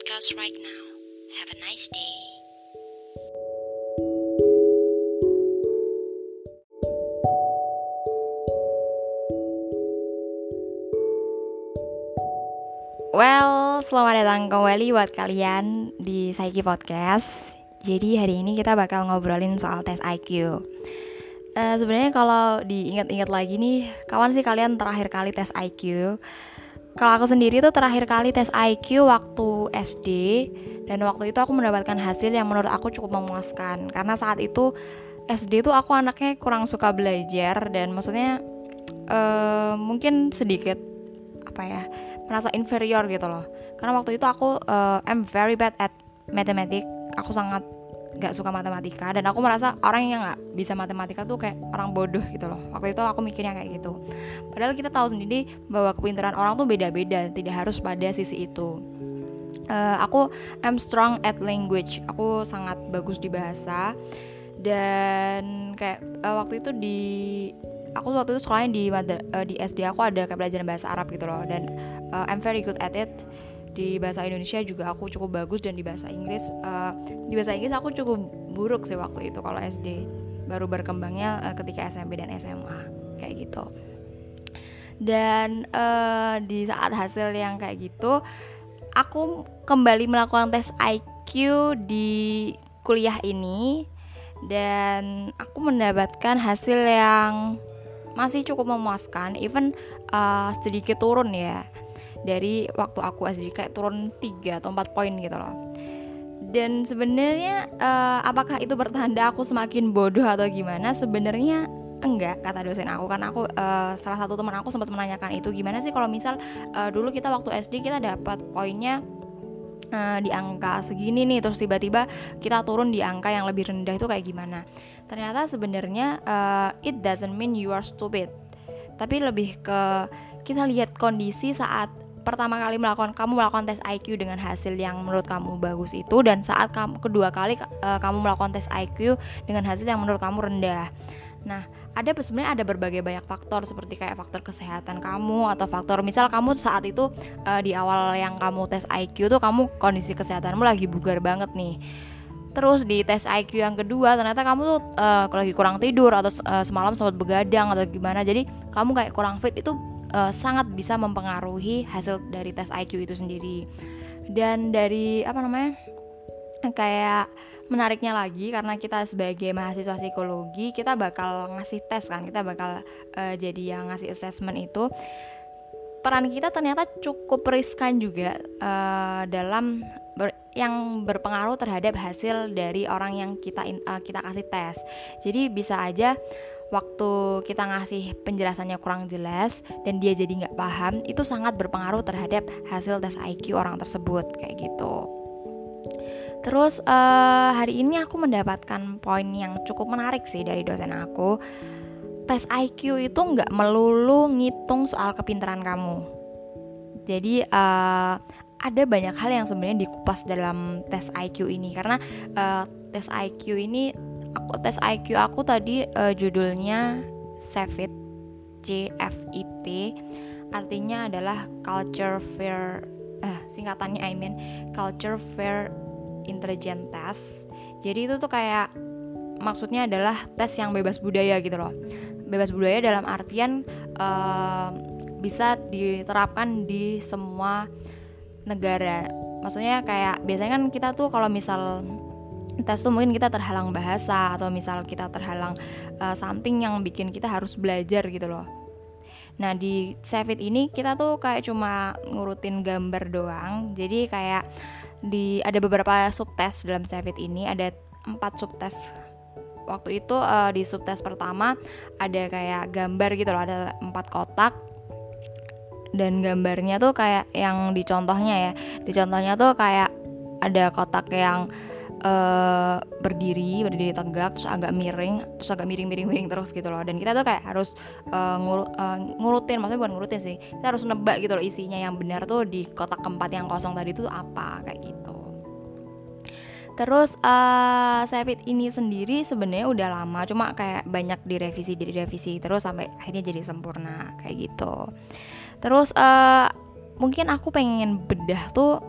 podcast right now. Have a nice day. Well, selamat datang kembali buat kalian di Saiki Podcast. Jadi hari ini kita bakal ngobrolin soal tes IQ. Uh, Sebenarnya kalau diingat-ingat lagi nih, kawan sih kalian terakhir kali tes IQ? Kalau aku sendiri tuh terakhir kali tes IQ waktu SD dan waktu itu aku mendapatkan hasil yang menurut aku cukup memuaskan. Karena saat itu SD tuh aku anaknya kurang suka belajar dan maksudnya uh, mungkin sedikit apa ya merasa inferior gitu loh. Karena waktu itu aku uh, I'm very bad at mathematics. Aku sangat gak suka matematika dan aku merasa orang yang gak bisa matematika tuh kayak orang bodoh gitu loh. Waktu itu aku mikirnya kayak gitu. Padahal kita tahu sendiri bahwa kepintaran orang tuh beda-beda tidak harus pada sisi itu. Uh, aku I'm strong at language. Aku sangat bagus di bahasa. Dan kayak uh, waktu itu di aku waktu itu sekolahnya di uh, di SD aku ada kayak pelajaran bahasa Arab gitu loh. Dan uh, I'm very good at it di bahasa Indonesia juga aku cukup bagus dan di bahasa Inggris uh, di bahasa Inggris aku cukup buruk sih waktu itu kalau SD baru berkembangnya uh, ketika SMP dan SMA kayak gitu. Dan uh, di saat hasil yang kayak gitu aku kembali melakukan tes IQ di kuliah ini dan aku mendapatkan hasil yang masih cukup memuaskan even uh, sedikit turun ya dari waktu aku SD kayak turun 3 atau 4 poin gitu loh. Dan sebenarnya uh, apakah itu bertanda aku semakin bodoh atau gimana? Sebenarnya enggak kata dosen aku. Karena aku uh, salah satu teman aku sempat menanyakan itu gimana sih kalau misal uh, dulu kita waktu SD kita dapat poinnya uh, di angka segini nih terus tiba-tiba kita turun di angka yang lebih rendah itu kayak gimana? Ternyata sebenarnya uh, it doesn't mean you are stupid. Tapi lebih ke kita lihat kondisi saat pertama kali melakukan kamu melakukan tes IQ dengan hasil yang menurut kamu bagus itu dan saat kamu kedua kali uh, kamu melakukan tes IQ dengan hasil yang menurut kamu rendah. Nah, ada sebenarnya ada berbagai banyak faktor seperti kayak faktor kesehatan kamu atau faktor misal kamu saat itu uh, di awal yang kamu tes IQ tuh kamu kondisi kesehatanmu lagi bugar banget nih. Terus di tes IQ yang kedua ternyata kamu tuh uh, lagi kurang tidur atau uh, semalam sempat begadang atau gimana. Jadi kamu kayak kurang fit itu uh, sangat bisa mempengaruhi hasil dari tes IQ itu sendiri. Dan dari apa namanya? kayak menariknya lagi karena kita sebagai mahasiswa psikologi kita bakal ngasih tes kan kita bakal uh, jadi yang ngasih assessment itu peran kita ternyata cukup riskan juga uh, dalam ber, yang berpengaruh terhadap hasil dari orang yang kita uh, kita kasih tes jadi bisa aja waktu kita ngasih penjelasannya kurang jelas dan dia jadi nggak paham itu sangat berpengaruh terhadap hasil tes IQ orang tersebut kayak gitu. Terus uh, hari ini aku mendapatkan poin yang cukup menarik sih dari dosen aku. Tes IQ itu nggak melulu ngitung soal kepintaran kamu. Jadi uh, ada banyak hal yang sebenarnya dikupas dalam tes IQ ini karena uh, tes IQ ini aku tes IQ aku tadi uh, judulnya CFIT C artinya adalah culture fair eh singkatannya I mean culture fair intelligent test. Jadi itu tuh kayak maksudnya adalah tes yang bebas budaya gitu loh. Bebas budaya dalam artian uh, bisa diterapkan di semua negara. Maksudnya kayak biasanya kan kita tuh kalau misal tes tuh mungkin kita terhalang bahasa atau misal kita terhalang uh, something yang bikin kita harus belajar gitu loh. Nah di Savit ini kita tuh kayak cuma ngurutin gambar doang. Jadi kayak di ada beberapa subtes dalam Savit ini. Ada empat subtes. Waktu itu uh, di subtes pertama ada kayak gambar gitu loh. Ada empat kotak. Dan gambarnya tuh kayak yang dicontohnya ya. Dicontohnya tuh kayak ada kotak yang uh, berdiri berdiri tegak terus agak miring terus agak miring miring miring terus gitu loh. Dan kita tuh kayak harus uh, ngur, uh, ngurutin maksudnya bukan ngurutin sih. Kita harus nebak gitu loh isinya yang benar tuh di kotak keempat yang kosong tadi tuh apa kayak gitu. Terus uh, Savit ini sendiri sebenarnya udah lama, cuma kayak banyak direvisi, direvisi terus sampai akhirnya jadi sempurna kayak gitu. Terus uh, mungkin aku pengen bedah tuh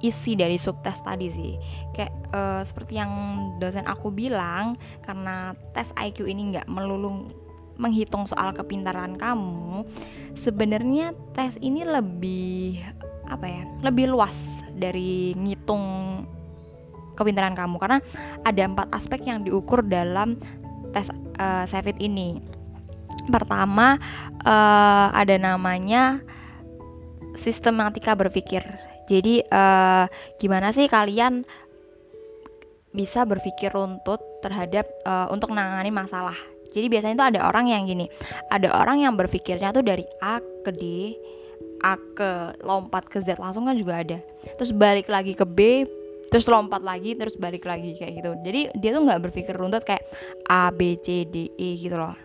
isi dari subtes tadi sih. Kayak uh, seperti yang dosen aku bilang karena tes IQ ini nggak melulu menghitung soal kepintaran kamu sebenarnya tes ini lebih apa ya lebih luas dari ngitung kepintaran kamu. Karena ada empat aspek yang diukur dalam tes uh, ini. Pertama uh, ada namanya sistematika berpikir jadi uh, gimana sih kalian bisa berpikir runtut terhadap uh, untuk menangani masalah. Jadi biasanya itu ada orang yang gini, ada orang yang berpikirnya tuh dari A ke D, A ke lompat ke Z langsung kan juga ada. Terus balik lagi ke B, terus lompat lagi, terus balik lagi kayak gitu. Jadi dia tuh nggak berpikir runtut kayak A B C D E gitu loh.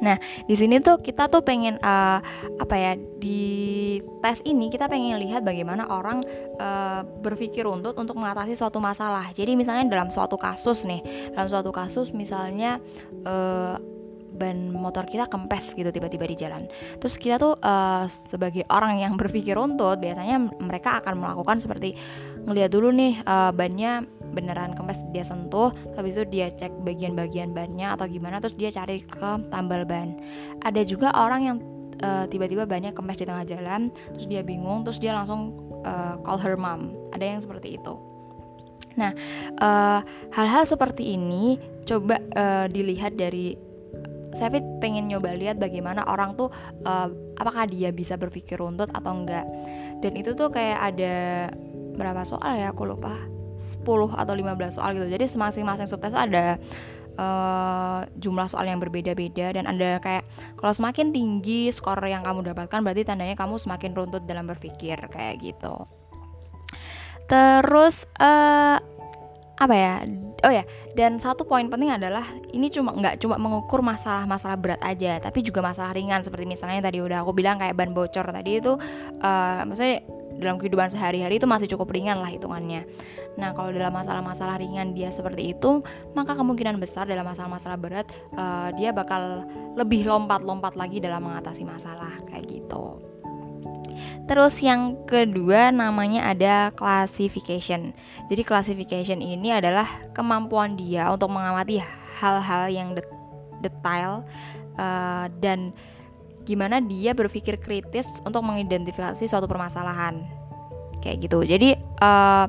Nah, di sini tuh kita tuh pengen uh, apa ya di tes ini kita pengen lihat bagaimana orang uh, berpikir untuk untuk mengatasi suatu masalah. Jadi misalnya dalam suatu kasus nih, dalam suatu kasus misalnya uh, ban motor kita kempes gitu tiba-tiba di jalan. Terus kita tuh uh, sebagai orang yang berpikir runtut biasanya mereka akan melakukan seperti ngeliat dulu nih uh, bannya beneran kempes dia sentuh habis itu dia cek bagian-bagian bannya atau gimana terus dia cari ke tambal ban. Ada juga orang yang uh, tiba-tiba banyak kempes di tengah jalan terus dia bingung terus dia langsung uh, call her mom. Ada yang seperti itu. Nah hal-hal uh, seperti ini coba uh, dilihat dari saya pengen nyoba lihat bagaimana orang tuh uh, apakah dia bisa berpikir runtut atau enggak. Dan itu tuh kayak ada berapa soal ya aku lupa 10 atau 15 soal gitu. Jadi masing-masing subtes ada uh, jumlah soal yang berbeda-beda dan ada kayak kalau semakin tinggi skor yang kamu dapatkan berarti tandanya kamu semakin runtut dalam berpikir kayak gitu. Terus uh, apa ya? Oh ya dan satu poin penting adalah ini cuma nggak cuma mengukur masalah-masalah berat aja tapi juga masalah ringan. Seperti misalnya tadi udah aku bilang kayak ban bocor tadi itu uh, maksudnya dalam kehidupan sehari-hari itu masih cukup ringan lah hitungannya. Nah, kalau dalam masalah-masalah ringan dia seperti itu, maka kemungkinan besar dalam masalah-masalah berat uh, dia bakal lebih lompat-lompat lagi dalam mengatasi masalah kayak gitu. Terus yang kedua namanya ada classification. Jadi classification ini adalah kemampuan dia untuk mengamati hal-hal yang detail uh, dan gimana dia berpikir kritis untuk mengidentifikasi suatu permasalahan. Kayak gitu. Jadi uh,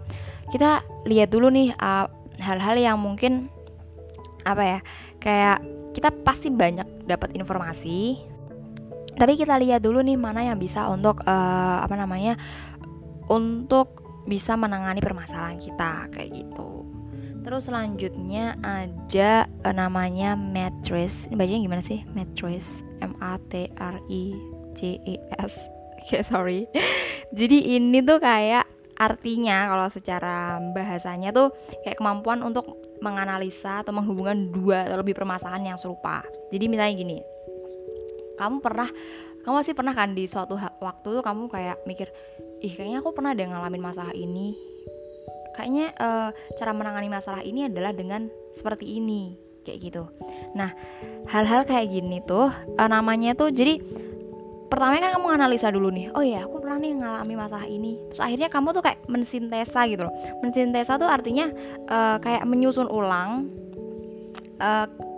kita lihat dulu nih hal hal-hal yang mungkin apa ya kayak kita pasti banyak dapat informasi. Tapi kita lihat dulu nih mana yang bisa untuk uh, apa namanya untuk bisa menangani permasalahan kita kayak gitu Terus selanjutnya ada uh, namanya mattress. Ini bacanya gimana sih? Mattress. M A T R I C E S. Oke, okay, sorry. Jadi ini tuh kayak artinya kalau secara bahasanya tuh kayak kemampuan untuk menganalisa atau menghubungkan dua atau lebih permasalahan yang serupa. Jadi misalnya gini. Kamu pernah kamu masih pernah kan di suatu waktu tuh kamu kayak mikir, "Ih, kayaknya aku pernah deh ngalamin masalah ini." Kayaknya uh, cara menangani masalah ini adalah dengan seperti ini kayak gitu. Nah hal-hal kayak gini tuh uh, namanya tuh jadi pertama kan kamu analisa dulu nih oh iya aku pernah nih ngalami masalah ini. Terus akhirnya kamu tuh kayak mensintesa gitu loh. Mensintesa tuh artinya uh, kayak menyusun ulang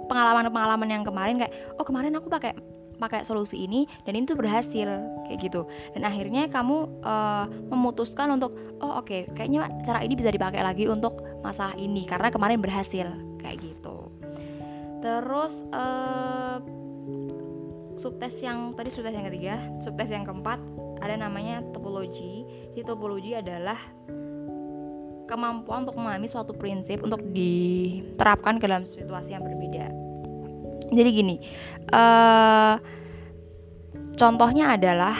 pengalaman-pengalaman yang kemarin kayak oh kemarin aku pakai pakai solusi ini dan itu berhasil kayak gitu. Dan akhirnya kamu uh, memutuskan untuk oh oke okay, kayaknya cara ini bisa dipakai lagi untuk masalah ini karena kemarin berhasil kayak gitu. Terus uh, subtes yang tadi subtes yang ketiga subtes yang keempat ada namanya topologi. Jadi topologi adalah kemampuan untuk memahami suatu prinsip untuk diterapkan ke dalam situasi yang berbeda jadi gini uh, contohnya adalah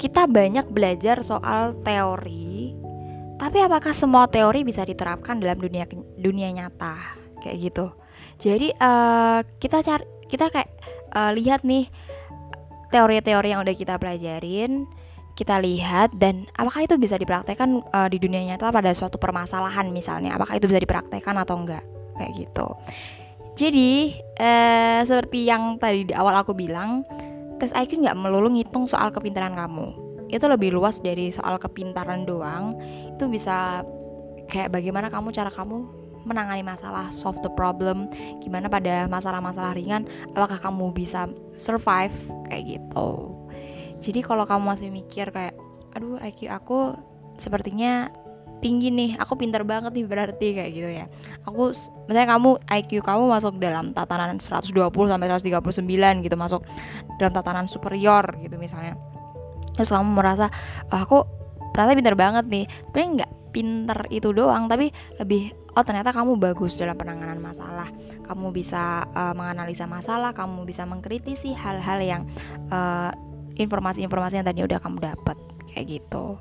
kita banyak belajar soal teori tapi apakah semua teori bisa diterapkan dalam dunia dunia nyata? Kayak gitu. Jadi uh, kita cari kita kayak uh, lihat nih teori-teori yang udah kita pelajarin kita lihat dan apakah itu bisa dipraktekkan uh, di dunia nyata pada suatu permasalahan misalnya? Apakah itu bisa dipraktekkan atau enggak? Kayak gitu jadi eh, seperti yang tadi di awal aku bilang, tes IQ nggak melulu ngitung soal kepintaran kamu. itu lebih luas dari soal kepintaran doang itu bisa kayak bagaimana kamu cara kamu menangani masalah, solve the problem, gimana pada masalah-masalah ringan, apakah kamu bisa survive kayak gitu. Jadi kalau kamu masih mikir kayak, aduh IQ aku sepertinya tinggi nih, aku pinter banget nih berarti kayak gitu ya. Aku misalnya kamu IQ kamu masuk dalam tatanan 120 sampai 139 gitu, masuk dalam tatanan superior gitu misalnya. Terus kamu merasa, oh, aku ternyata pinter banget nih. Tapi nggak pinter itu doang, tapi lebih oh ternyata kamu bagus dalam penanganan masalah. Kamu bisa uh, menganalisa masalah, kamu bisa mengkritisi hal-hal yang uh, informasi-informasi yang tadi udah kamu dapat kayak gitu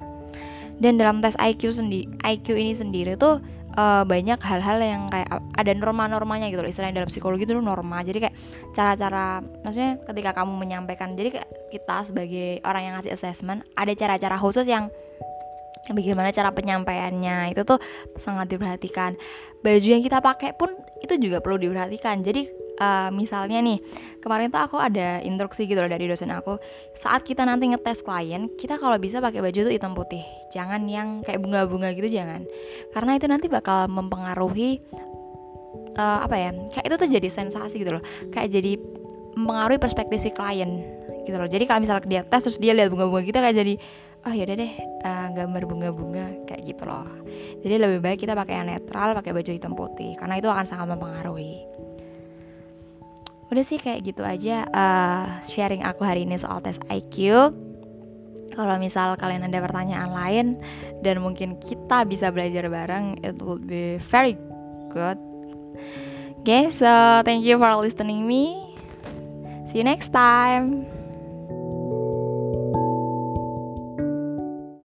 dan dalam tes IQ sendiri IQ ini sendiri tuh uh, banyak hal-hal yang kayak ada norma-normanya gitu loh. Istilahnya dalam psikologi itu norma. Jadi kayak cara-cara maksudnya ketika kamu menyampaikan jadi kayak kita sebagai orang yang ngasih assessment ada cara-cara khusus yang bagaimana cara penyampaiannya. Itu tuh sangat diperhatikan. Baju yang kita pakai pun itu juga perlu diperhatikan. Jadi uh, misalnya nih kemarin tuh aku ada instruksi gitu loh dari dosen aku saat kita nanti ngetes klien kita kalau bisa pakai baju tuh hitam putih jangan yang kayak bunga-bunga gitu jangan. Karena itu nanti bakal mempengaruhi uh, apa ya kayak itu tuh jadi sensasi gitu loh kayak jadi mempengaruhi perspektif si klien gitu loh. Jadi kalau misalnya dia tes terus dia lihat bunga-bunga kita kayak jadi oh yaudah deh uh, gambar bunga-bunga kayak gitu loh. Jadi lebih baik kita pakai yang netral pakai baju hitam putih karena itu akan sangat mempengaruhi udah sih kayak gitu aja uh, sharing aku hari ini soal tes IQ kalau misal kalian ada pertanyaan lain dan mungkin kita bisa belajar bareng it would be very good. Okay so thank you for listening me. See you next time